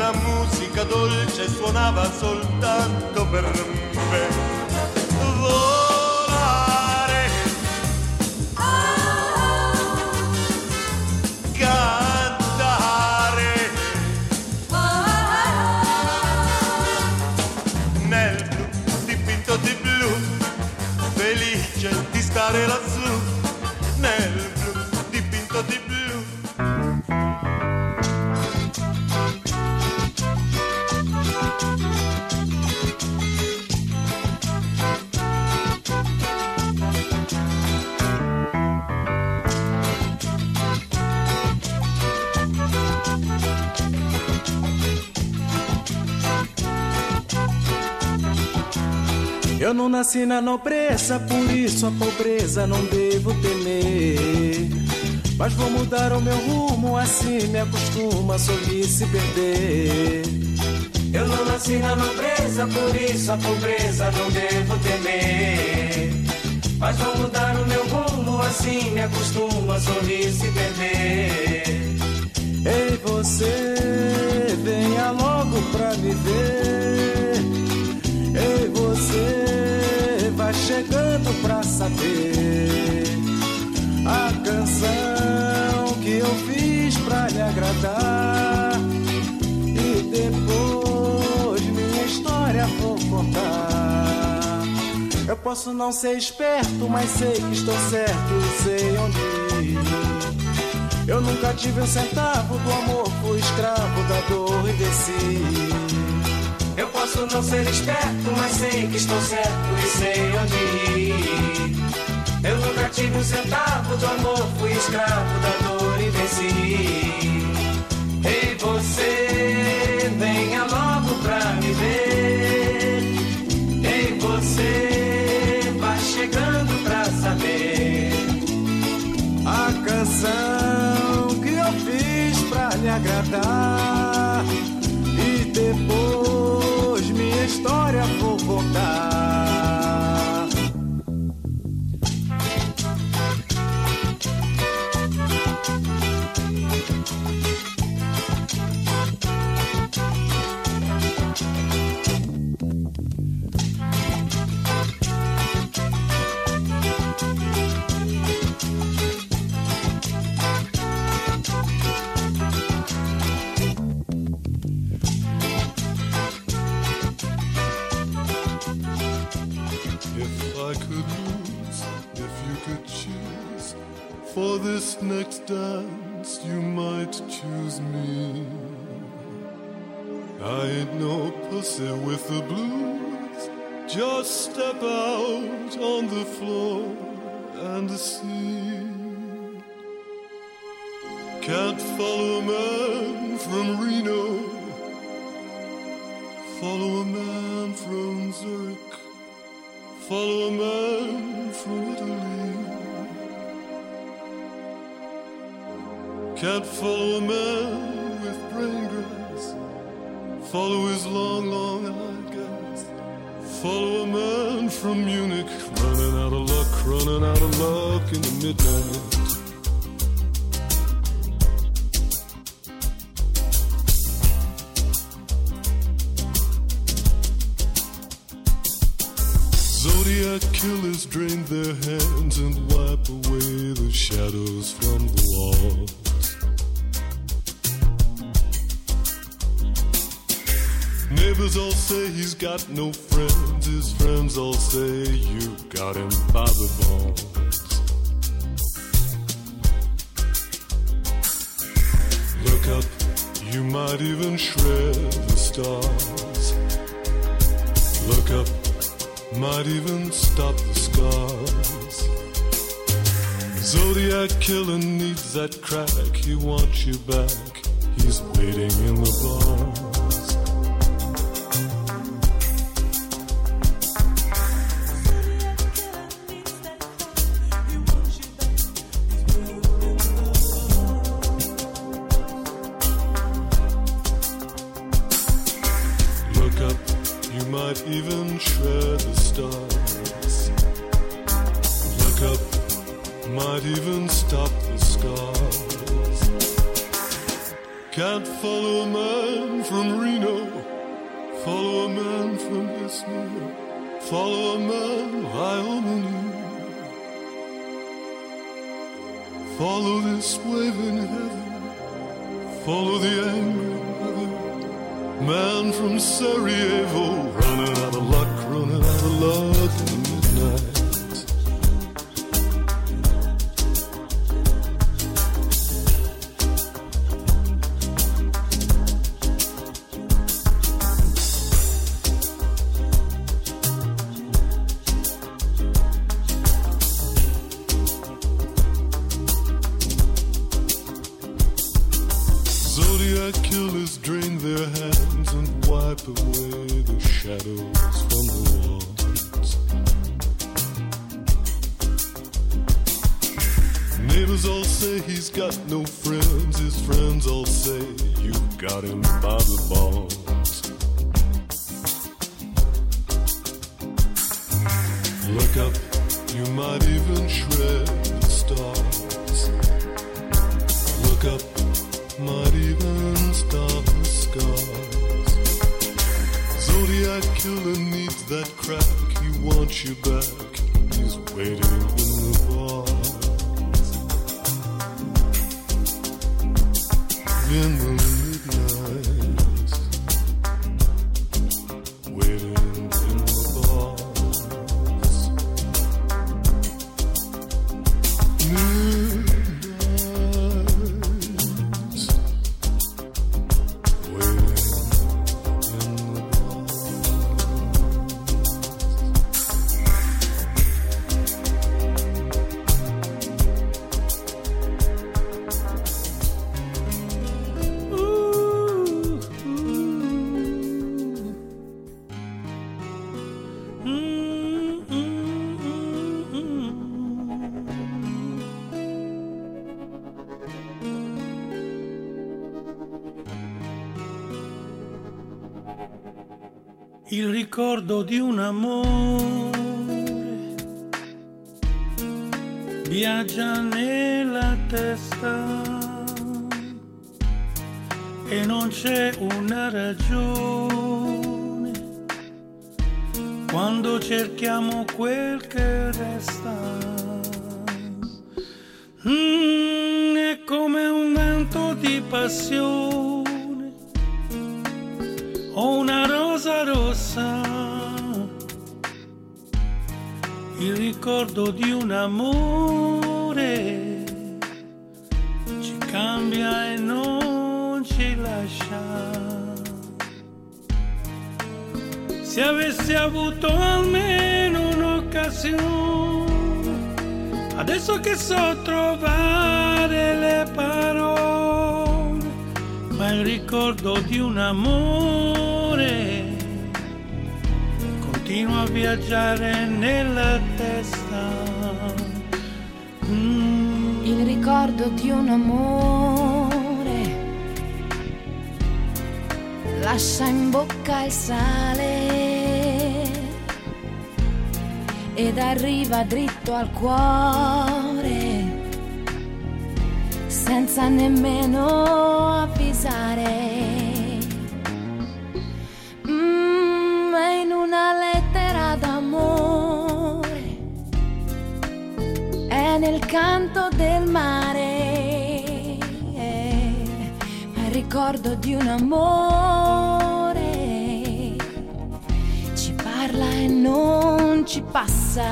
Una musica dolce suonava soltanto per me. Eu não nasci na nobreza, por isso a pobreza não devo temer. Mas vou mudar o meu rumo, assim me acostuma sorrir se perder. Eu não nasci na nobreza, por isso a pobreza não devo temer. Mas vou mudar o meu rumo, assim me acostuma sorrir se perder. Ei, você, venha logo pra me ver. Você, vai chegando pra saber a canção que eu fiz pra lhe agradar. E depois minha história vou contar. Eu posso não ser esperto, mas sei que estou certo sei onde ir. Eu nunca tive um centavo do amor, fui escravo da dor e desci. Eu posso não ser esperto, mas sei que estou certo e sei onde ir. Eu nunca tive um centavo do amor, fui escravo da dor e venci. Ei, você, venha logo pra me ver. Ei, você, vai chegando pra saber a canção que eu fiz pra lhe agradar. História vou contar. Might even shred the stars. Look up, might even stop the scars. Zodiac killer needs that crack. He wants you back. He's waiting in the bar. Look up, you might even shred the stars. Look up, might even stop the scars. Zodiac killer needs that crack. He wants you back. He's waiting. Cambia e non ci lascia. Se avessi avuto almeno un'occasione, adesso che so trovare le parole, ma il ricordo di un amore continua a viaggiare nella testa. Il ricordo di un amore lascia in bocca il sale ed arriva dritto al cuore senza nemmeno avvisare. Nel canto del mare, ma il ricordo di un amore ci parla e non ci passa.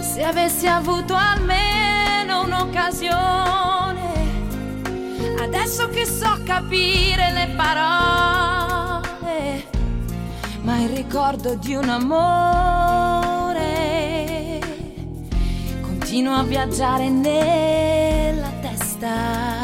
Se avessi avuto almeno un'occasione, adesso che so capire le parole, ma il ricordo di un amore continua a viaggiare nella testa.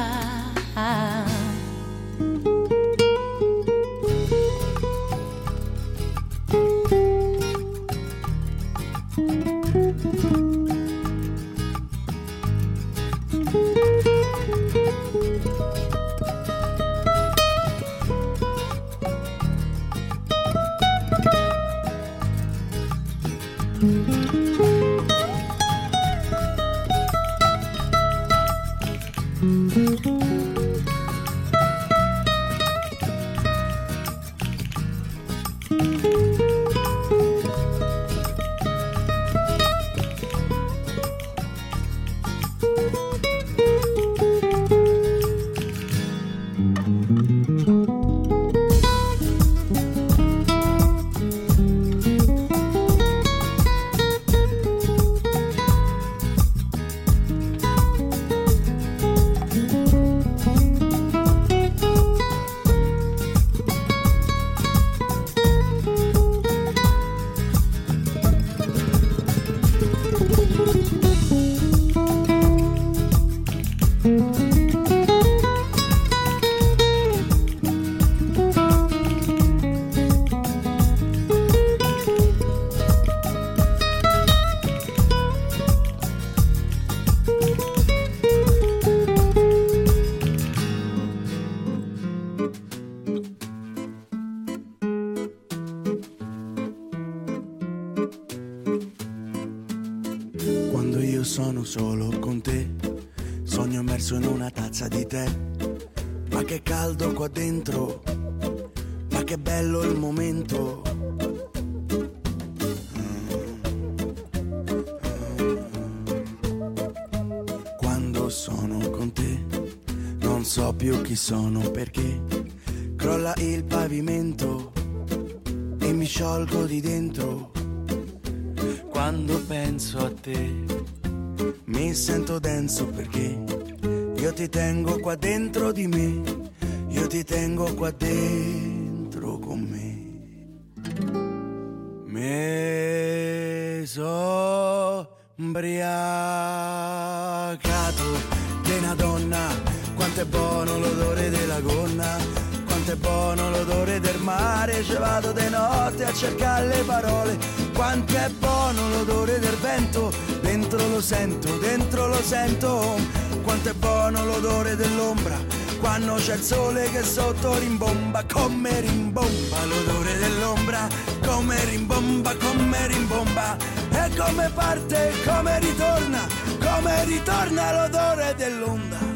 Sono perché crolla il pavimento e mi sciolgo di dentro. Quando penso a te, mi sento denso perché io ti tengo qua dentro di me, io ti tengo qua dentro con me. Me so ubriacato di una donna, quanto è buono l'odore della gonna, quanto è buono l'odore del mare, ci vado di notte a cercare le parole, quanto è buono l'odore del vento, dentro lo sento, dentro lo sento, quanto è buono l'odore dell'ombra, quando c'è il sole che sotto rimbomba, come rimbomba l'odore dell'ombra, come rimbomba, come rimbomba, e come parte, come ritorna, come ritorna l'odore dell'onda.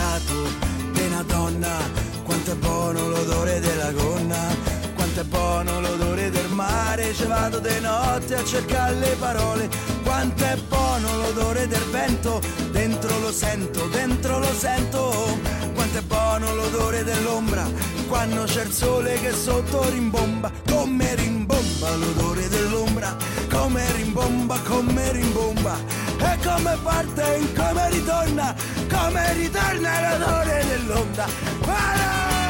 l'odore della gonna, quanto è buono l'odore del mare, ci vado di notte a cercare le parole, quanto è buono l'odore del vento, dentro lo sento, dentro lo sento, quanto è buono l'odore dell'ombra, quando c'è il sole che sotto rimbomba, come rimbomba l'odore dell'ombra, come rimbomba, come rimbomba, e come parte, in come ritorna, come ritorna l'odore dell'onda.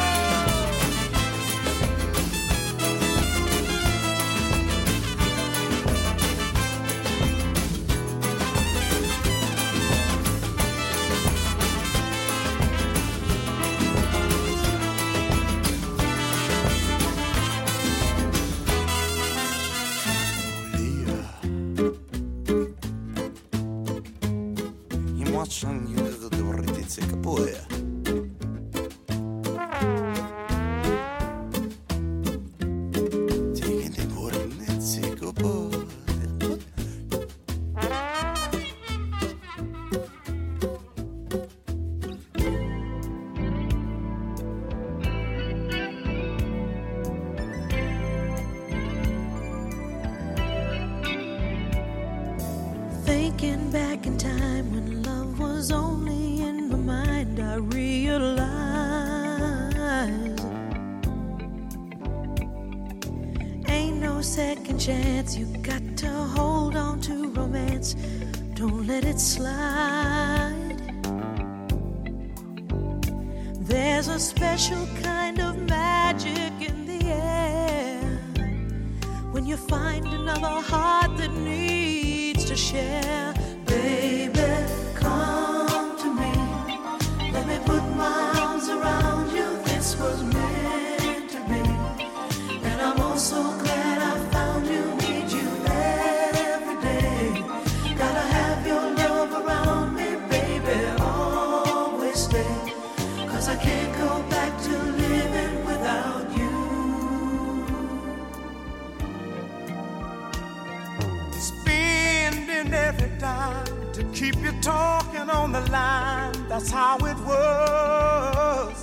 time to keep you talking on the line. That's how it was.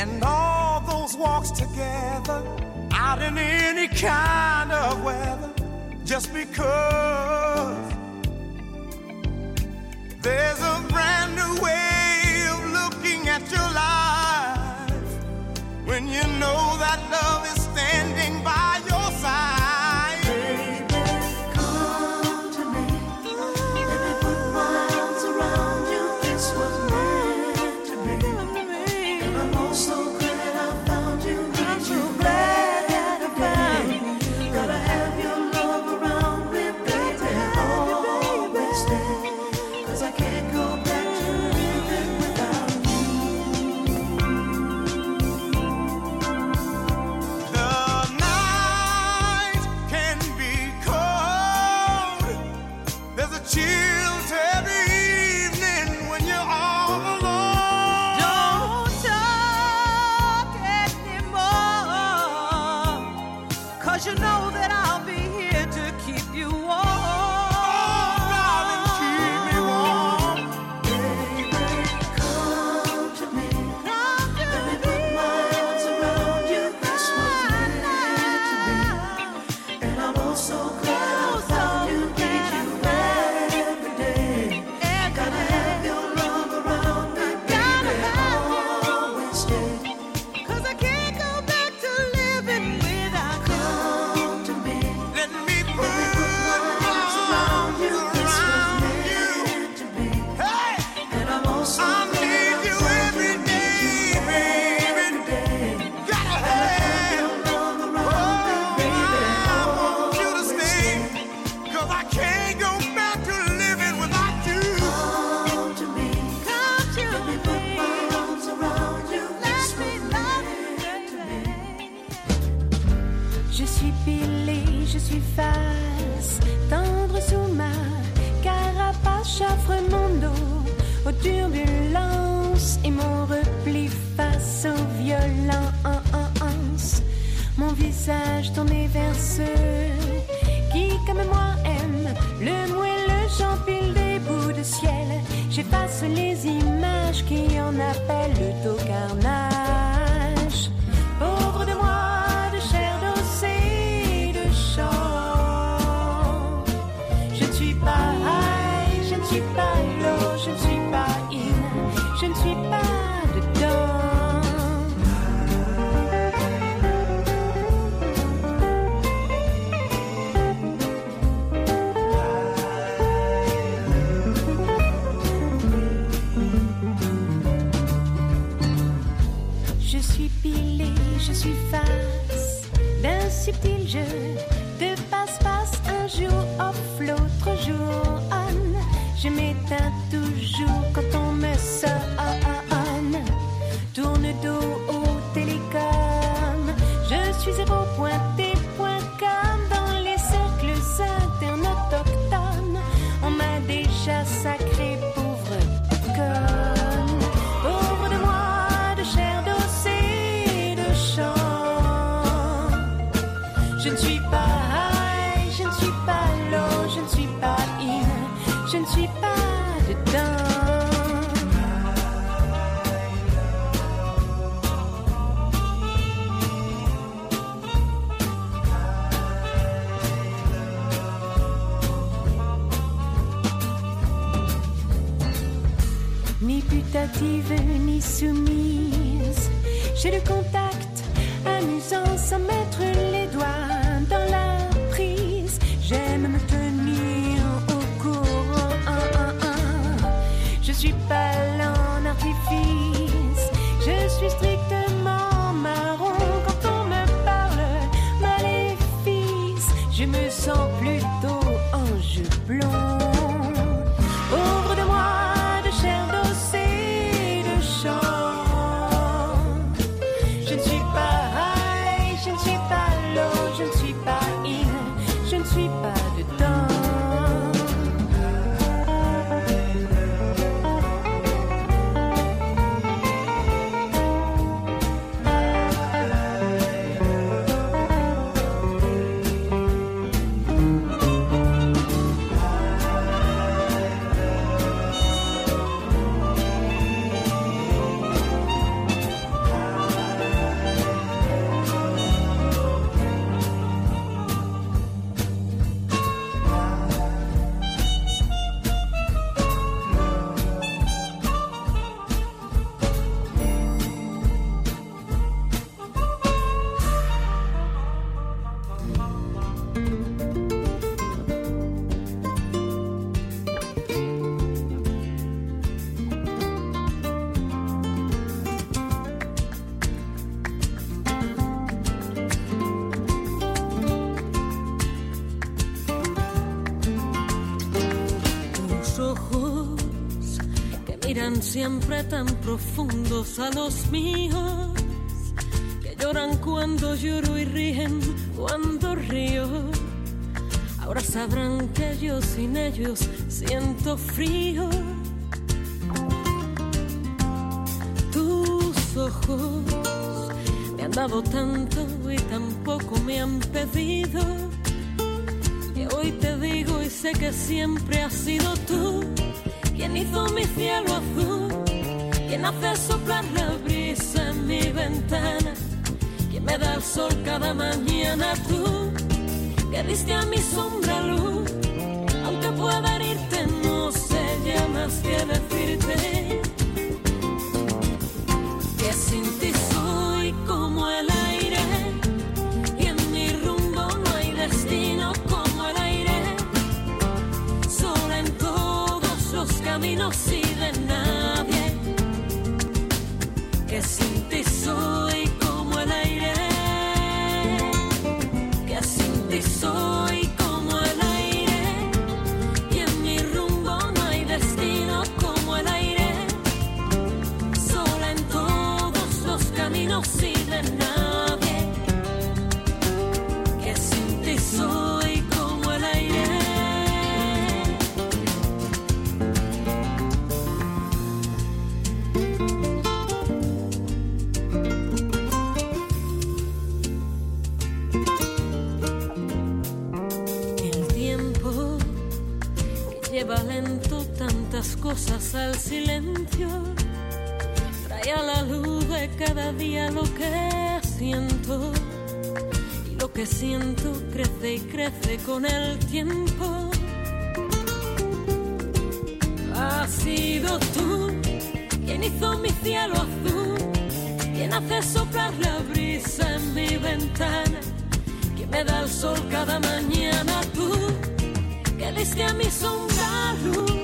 And all those walks together, out in any kind of weather, just because there's a brand new way of looking at your life when you know that love is standing Je ne suis pas high, je ne suis pas low, je ne suis pas in, je ne suis pas dedans. ni putative ni soumise. J'ai le contact siempre tan profundos a los míos, que lloran cuando lloro y ríen cuando río. Ahora sabrán que yo sin ellos siento frío. Tus ojos me han dado tanto y tampoco me han pedido. Que hoy te digo y sé que siempre has sido tú quien hizo mi cielo azul, quien hace soplar la brisa en mi ventana, quien me da el sol cada mañana tú, que diste a mi sombra luz, aunque pueda herirte no sé ya más que decirte. Que sin cosas al silencio. Trae a la luz de cada día lo que siento. Y lo que siento crece y crece con el tiempo. Has sido tú quien hizo mi cielo azul quien hace soplar la brisa en mi ventana quien me da el sol cada mañana tú que diste a mi sombra luz,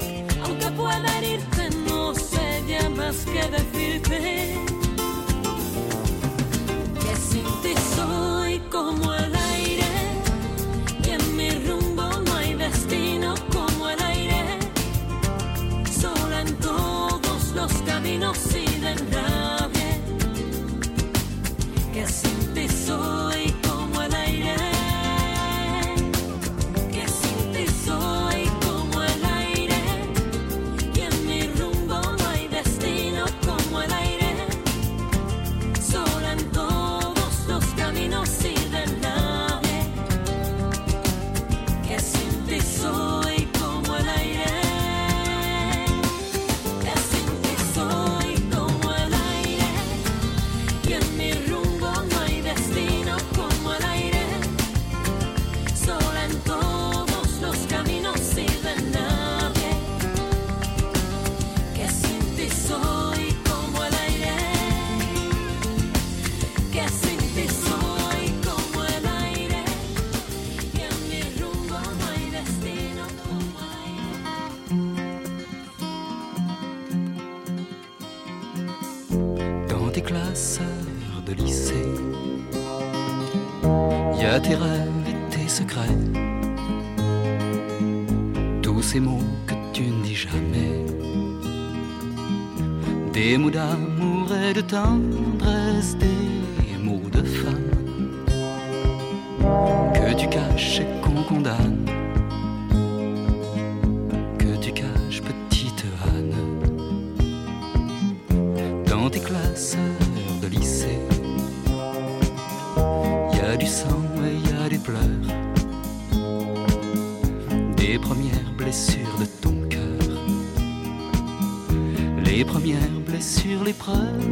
pueda no sé ya más que decirte. Que sin ti soy como el aire, y en mi rumbo no hay destino como el aire, sola en todos los caminos y classeurs de lycée. Y a tes rêves et tes secrets, tous ces mots que tu ne dis jamais. Des mots d'amour et de tendresse, des mots de femme que tu caches et qu'on condamne. 盘。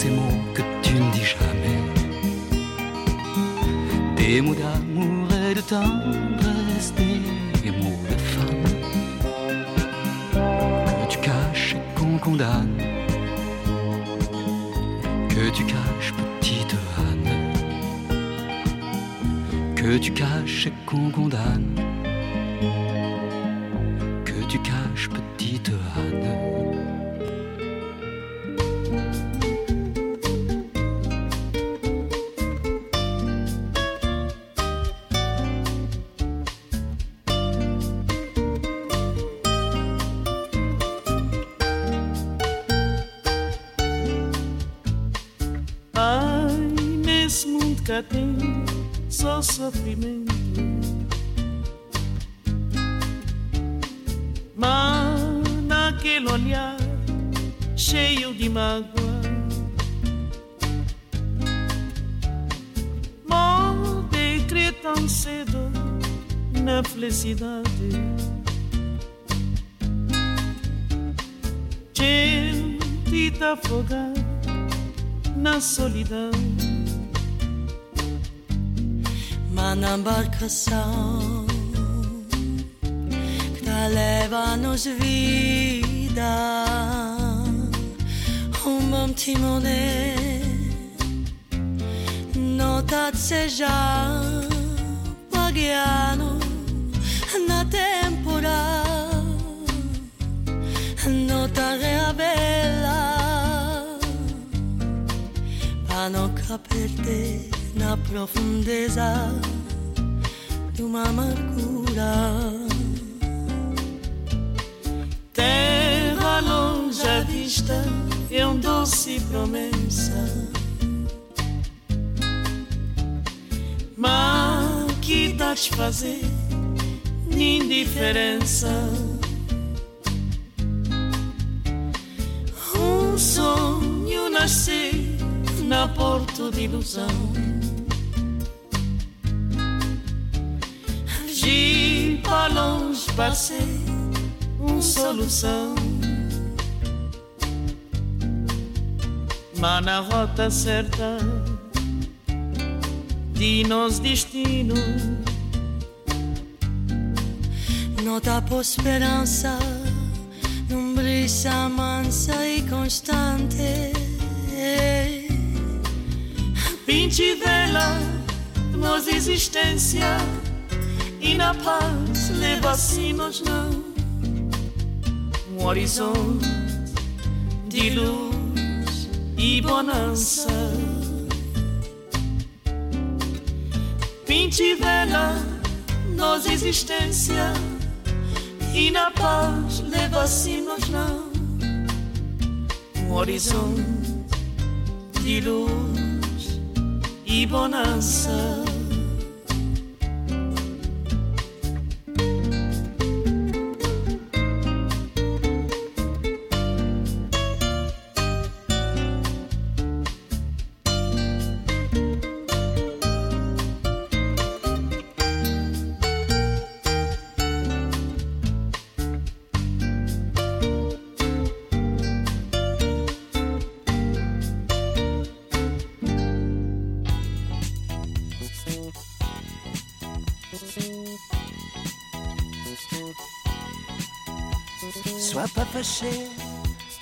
Ces mots que tu ne dis jamais, des mots d'amour et de tendresse, des mots de femme. Que tu caches et qu'on condamne, que tu caches, petite Anne. Que tu caches et qu'on condamne, solidão. Mas na embarcação que te leva-nos vida, um bom timone, nota seja pagano na temporada, nota reabela. Não perder na profundeza de uma amargura. Terra longe à vista é um doce promessa. Mas que te fazer indiferença? Um sonho nascer na porta de ilusão. De para longe passei uma solução. Mas na rota certa de nosso destino, Nota por esperança num brisa mansa e constante. Pinte vela nossa existência e na paz leva-se nos não um horizonte de luz e bonança. Pinte vela nossa existência i na paz leva-se-nos não um horizonte de luz e bonança.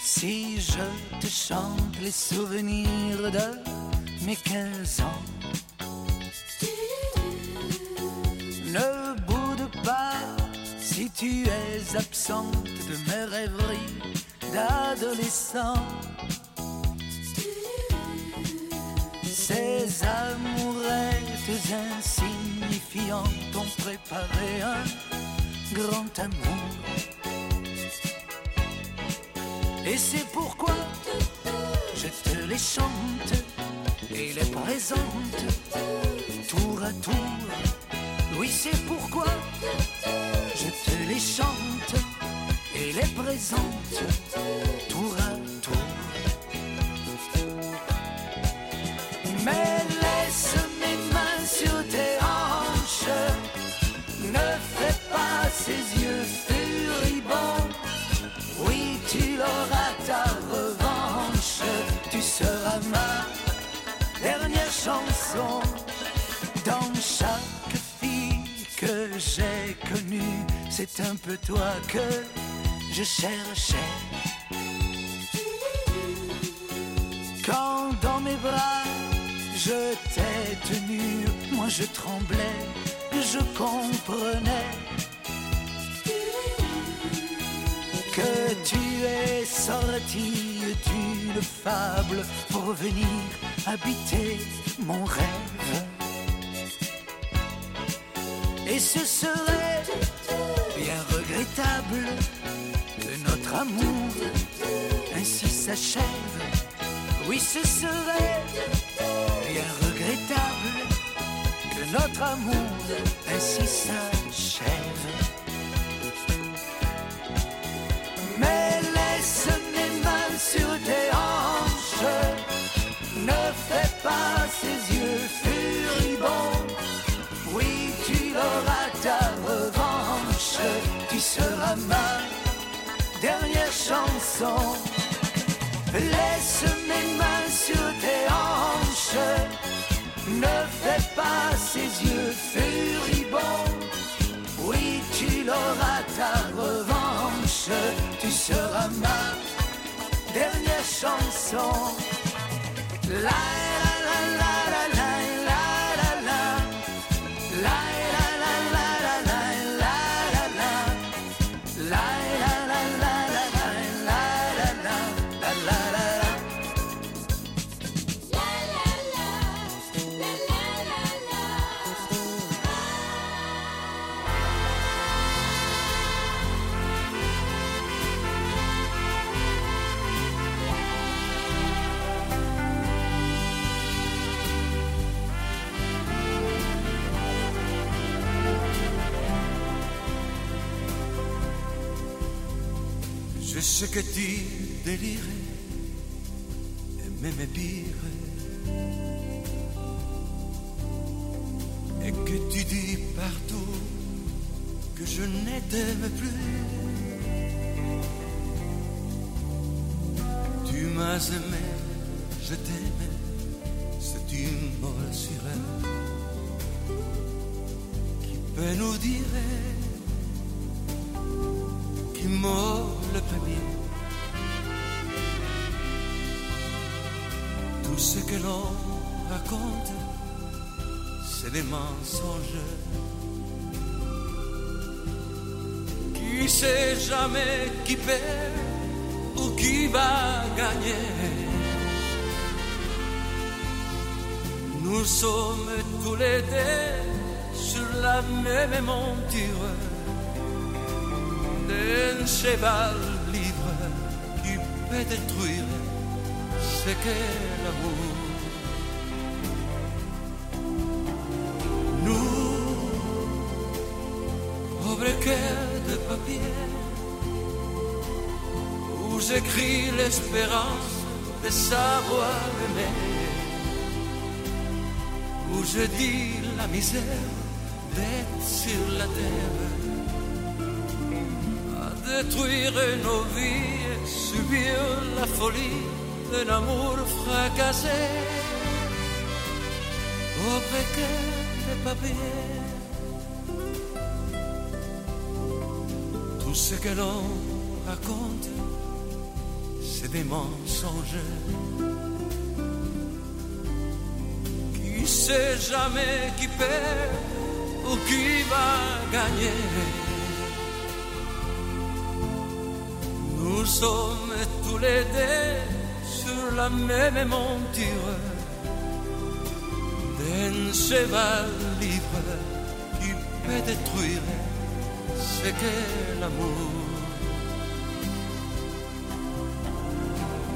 Si je te chante les souvenirs de mes 15 ans. Ne boude pas si tu es absente de mes rêveries d'adolescent. Ces amourettes insignifiantes ont préparé un grand amour. Et c'est pourquoi je te les chante et les présente tour à tour. Oui, c'est pourquoi je te les chante et les présente tour à tour. C'est un peu toi que je cherchais. Quand dans mes bras je t'ai tenu, moi je tremblais, je comprenais que tu es sorti d'une fable pour venir habiter mon rêve. Et ce serait bien regrettable que notre amour ainsi s'achève. Oui, ce serait bien regrettable que notre amour ainsi s'achève. Mais laisse mes mains sur tes hanches, ne fais pas ces yeux chanson. Laisse mes mains sur tes hanches, ne fais pas ces yeux furibonds. Oui, tu l'auras ta revanche, tu seras ma dernière chanson. La la la la Sais que tu délirais et m'aimais pire. Et que tu dis partout que je ne t'aime plus. Tu m'as aimé, je t'aimais, c'est une molle sirène qui peut nous dire qui mord le premier. Tout ce que l'on raconte, c'est des mensonges. Qui sait jamais qui perd ou qui va gagner? Nous sommes tous les deux sur la même monture d'un cheval libre qui peut détruire ce qu'est l'amour. Nous, pauvres cœurs de papier, où j'écris l'espérance de savoir aimer, où je dis la misère d'être sur la terre, détruire nos vies subir la folie d'un amour fracassé, au précaire de papier. Tout ce que l'on raconte, c'est des mensonges. Qui sait jamais qui perd ou qui va gagner? Sommes tous les deux sur la même monture d'un cheval libre qui peut détruire ce qu'est l'amour.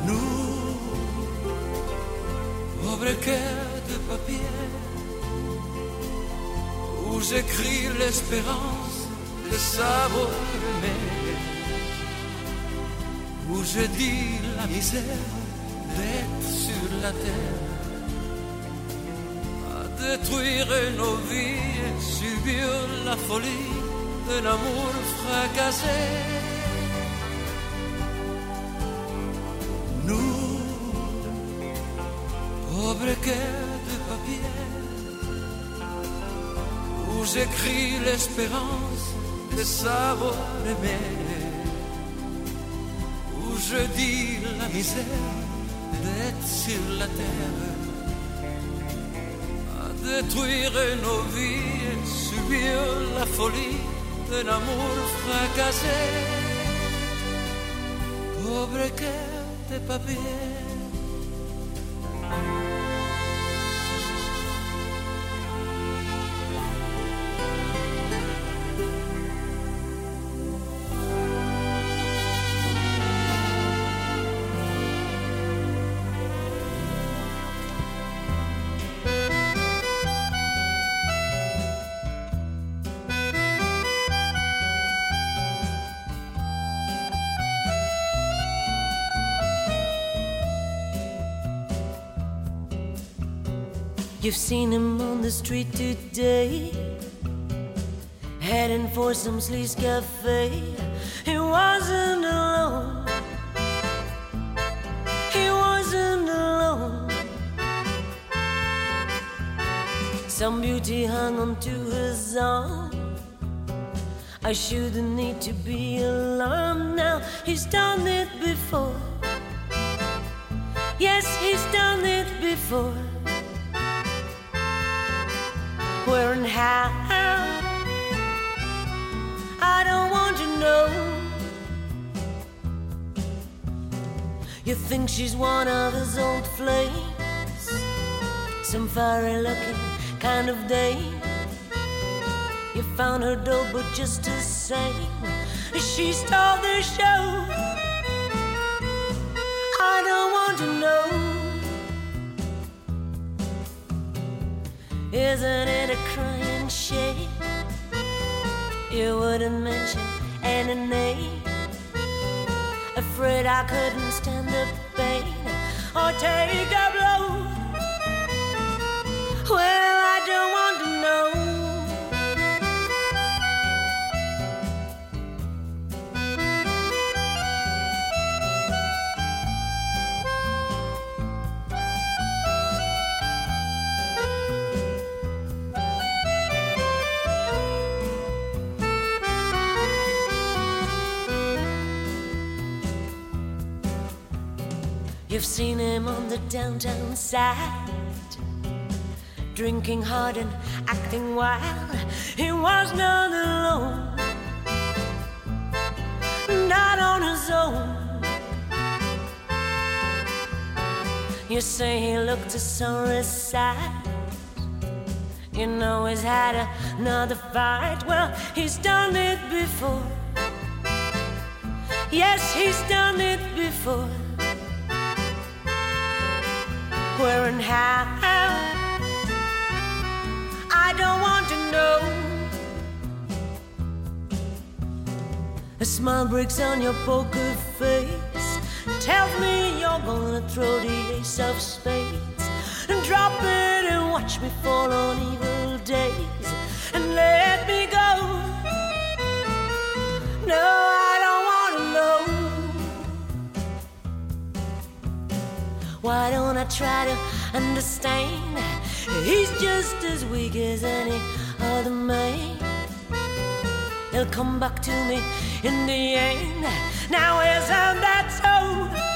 Nous, pauvres cœurs de papier, où j'écris l'espérance de savoir aimer, où je dis la misère d'être sur la terre, à détruire nos vies et subir la folie d'un amour fracassé. Nous, pauvres cœurs de papier, où j'écris l'espérance de savoir aimer, je dis la misère d'être sur la terre, à détruire nos vies et subir la folie d'un amour fracassé. Pauvre cœur de papier. You've seen him on the street today, heading for some sleaze cafe. He wasn't alone. He wasn't alone. Some beauty hung onto his arm. I shouldn't need to be alarmed now. He's done it before. Yes, he's done it before where and how. I don't want to know. You think she's one of his old flames, some fiery looking kind of dame. You found her dope, but just the same, she stole the show. I don't want to know. Isn't it a crying shame? You wouldn't mention any name. Afraid I couldn't stand the pain or take a blow. Well, You've seen him on the downtown side, drinking hard and acting wild. He was not alone, not on his own. You say he looked a sorry sight. You know he's had another fight. Well, he's done it before. Yes, he's done it before. Where and how? I don't want to know. A smile breaks on your poker face. Tells me you're gonna throw the ace of spades and drop it and watch me fall on evil days and let me go. No. Why don't I try to understand? He's just as weak as any other man. He'll come back to me in the end. Now isn't that so?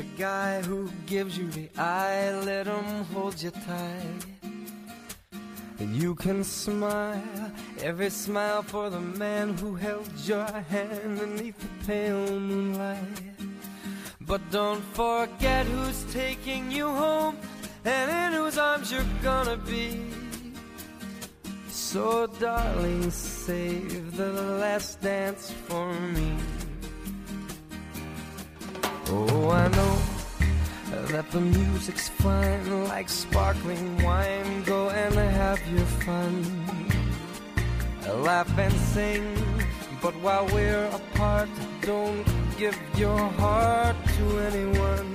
The guy who gives you the eye, let him hold you tight. And you can smile, every smile for the man who held your hand beneath the pale moonlight. But don't forget who's taking you home and in whose arms you're gonna be. So, darling, save the last dance for me. Oh, I know that the music's fine, like sparkling wine. Go and have your fun. Laugh and sing, but while we're apart, don't give your heart to anyone.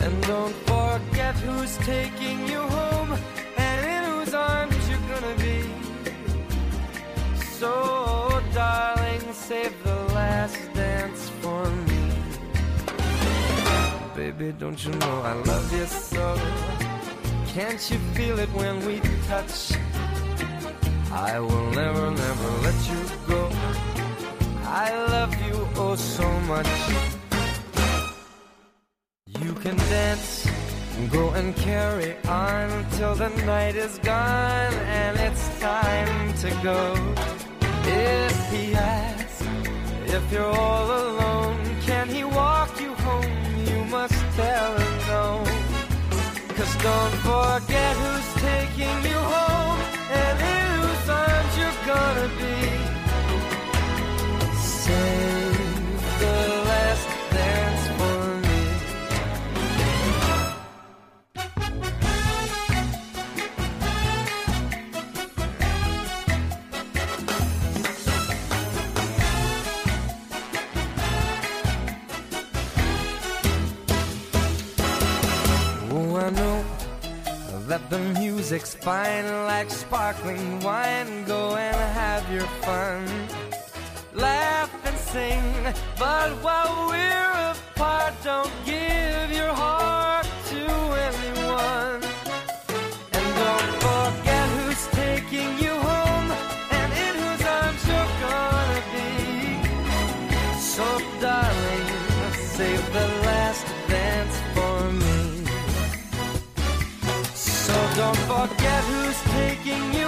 And don't forget who's taking you home and in whose arms you're gonna be. So, darling, save the last dance for me. Baby, don't you know I love you so? Can't you feel it when we touch? I will never, never let you go. I love you oh so much. You can dance, go and carry on till the night is gone and it's time to go. If he asks if you're all alone, can he walk you? Must tell him no. Cause don't forget who's taking you home and in whose arms you're gonna be. Save that the music's fine like sparkling wine. Go and have your fun. Laugh and sing, but while we're apart, don't give your heart forget who's taking you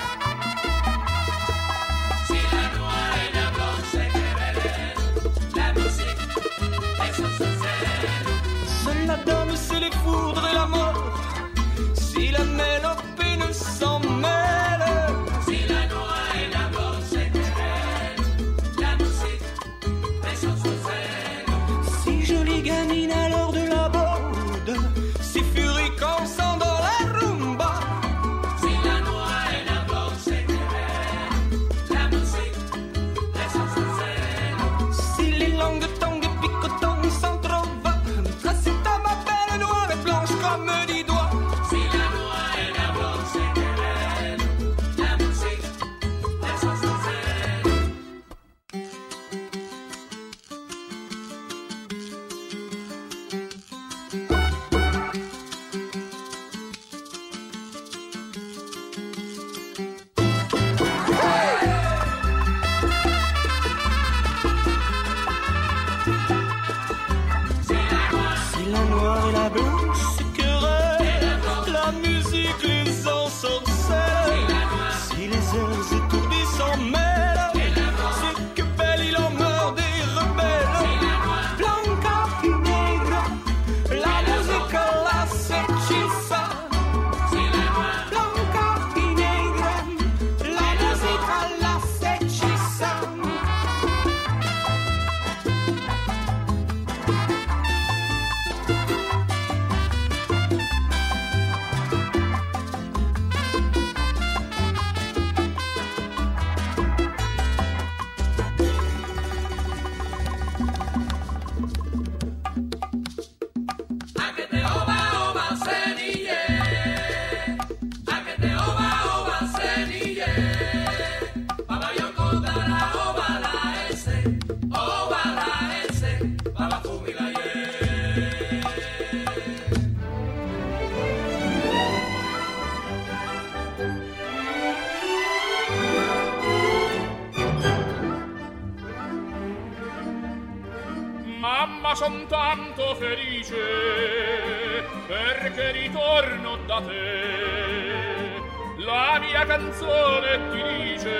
da te. La mia canzone ti dice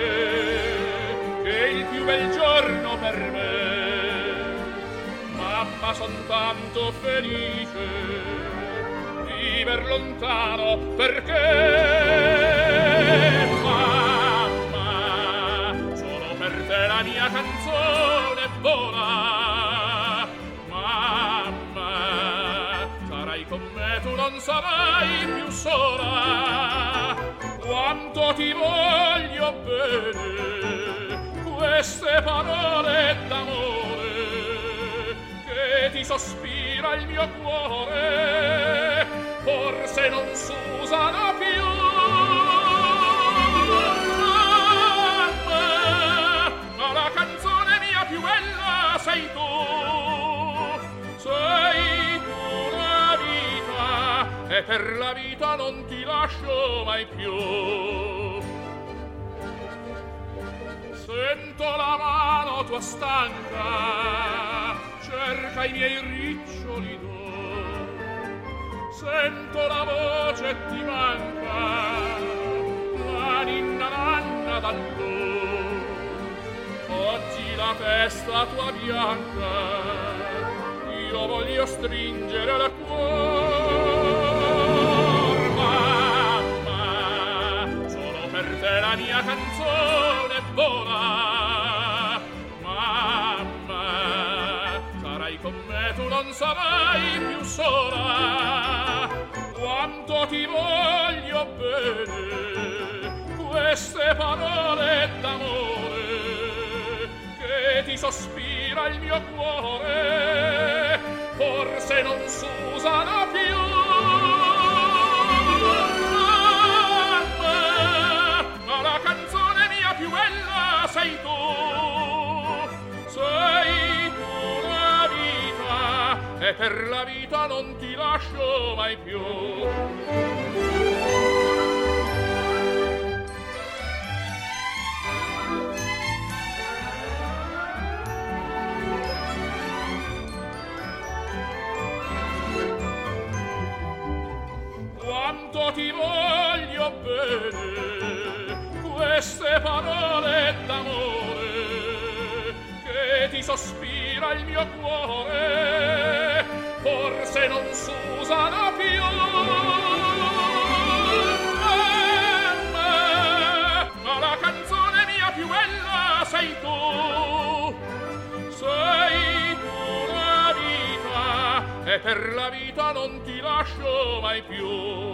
che è il più bel giorno per me. Mamma son tanto felice viver lontano perché mamma solo per te la mia canzone vola. Mamma sarai con me tu non sarai ancora. Quanto ti voglio bene queste parole d'amore che ti sospira il mio cuore forse non s'usano più. Ah, ma la canzone mia più bella sei tu. Per la vita non ti lascio mai più. Sento la mano tua stanca cerca i miei riccioli d'or sento la voce ti manca la ninna nanna d'allor oggi la testa tua bianca io voglio stringere al cuor mia canzone vola. Mamma sarai con me tu non sarai più sola. Quanto ti voglio bene queste parole d'amore che ti sospira il mio cuore forse non s'usano più e per la vita non ti lascio mai più. Quanto ti voglio bene queste parole d'amore che ti sospira il mio cuore forse non s'usano più. Mamma ma la canzone mia più bella sei tu. Sei tu la vita e per la vita non ti lascio mai più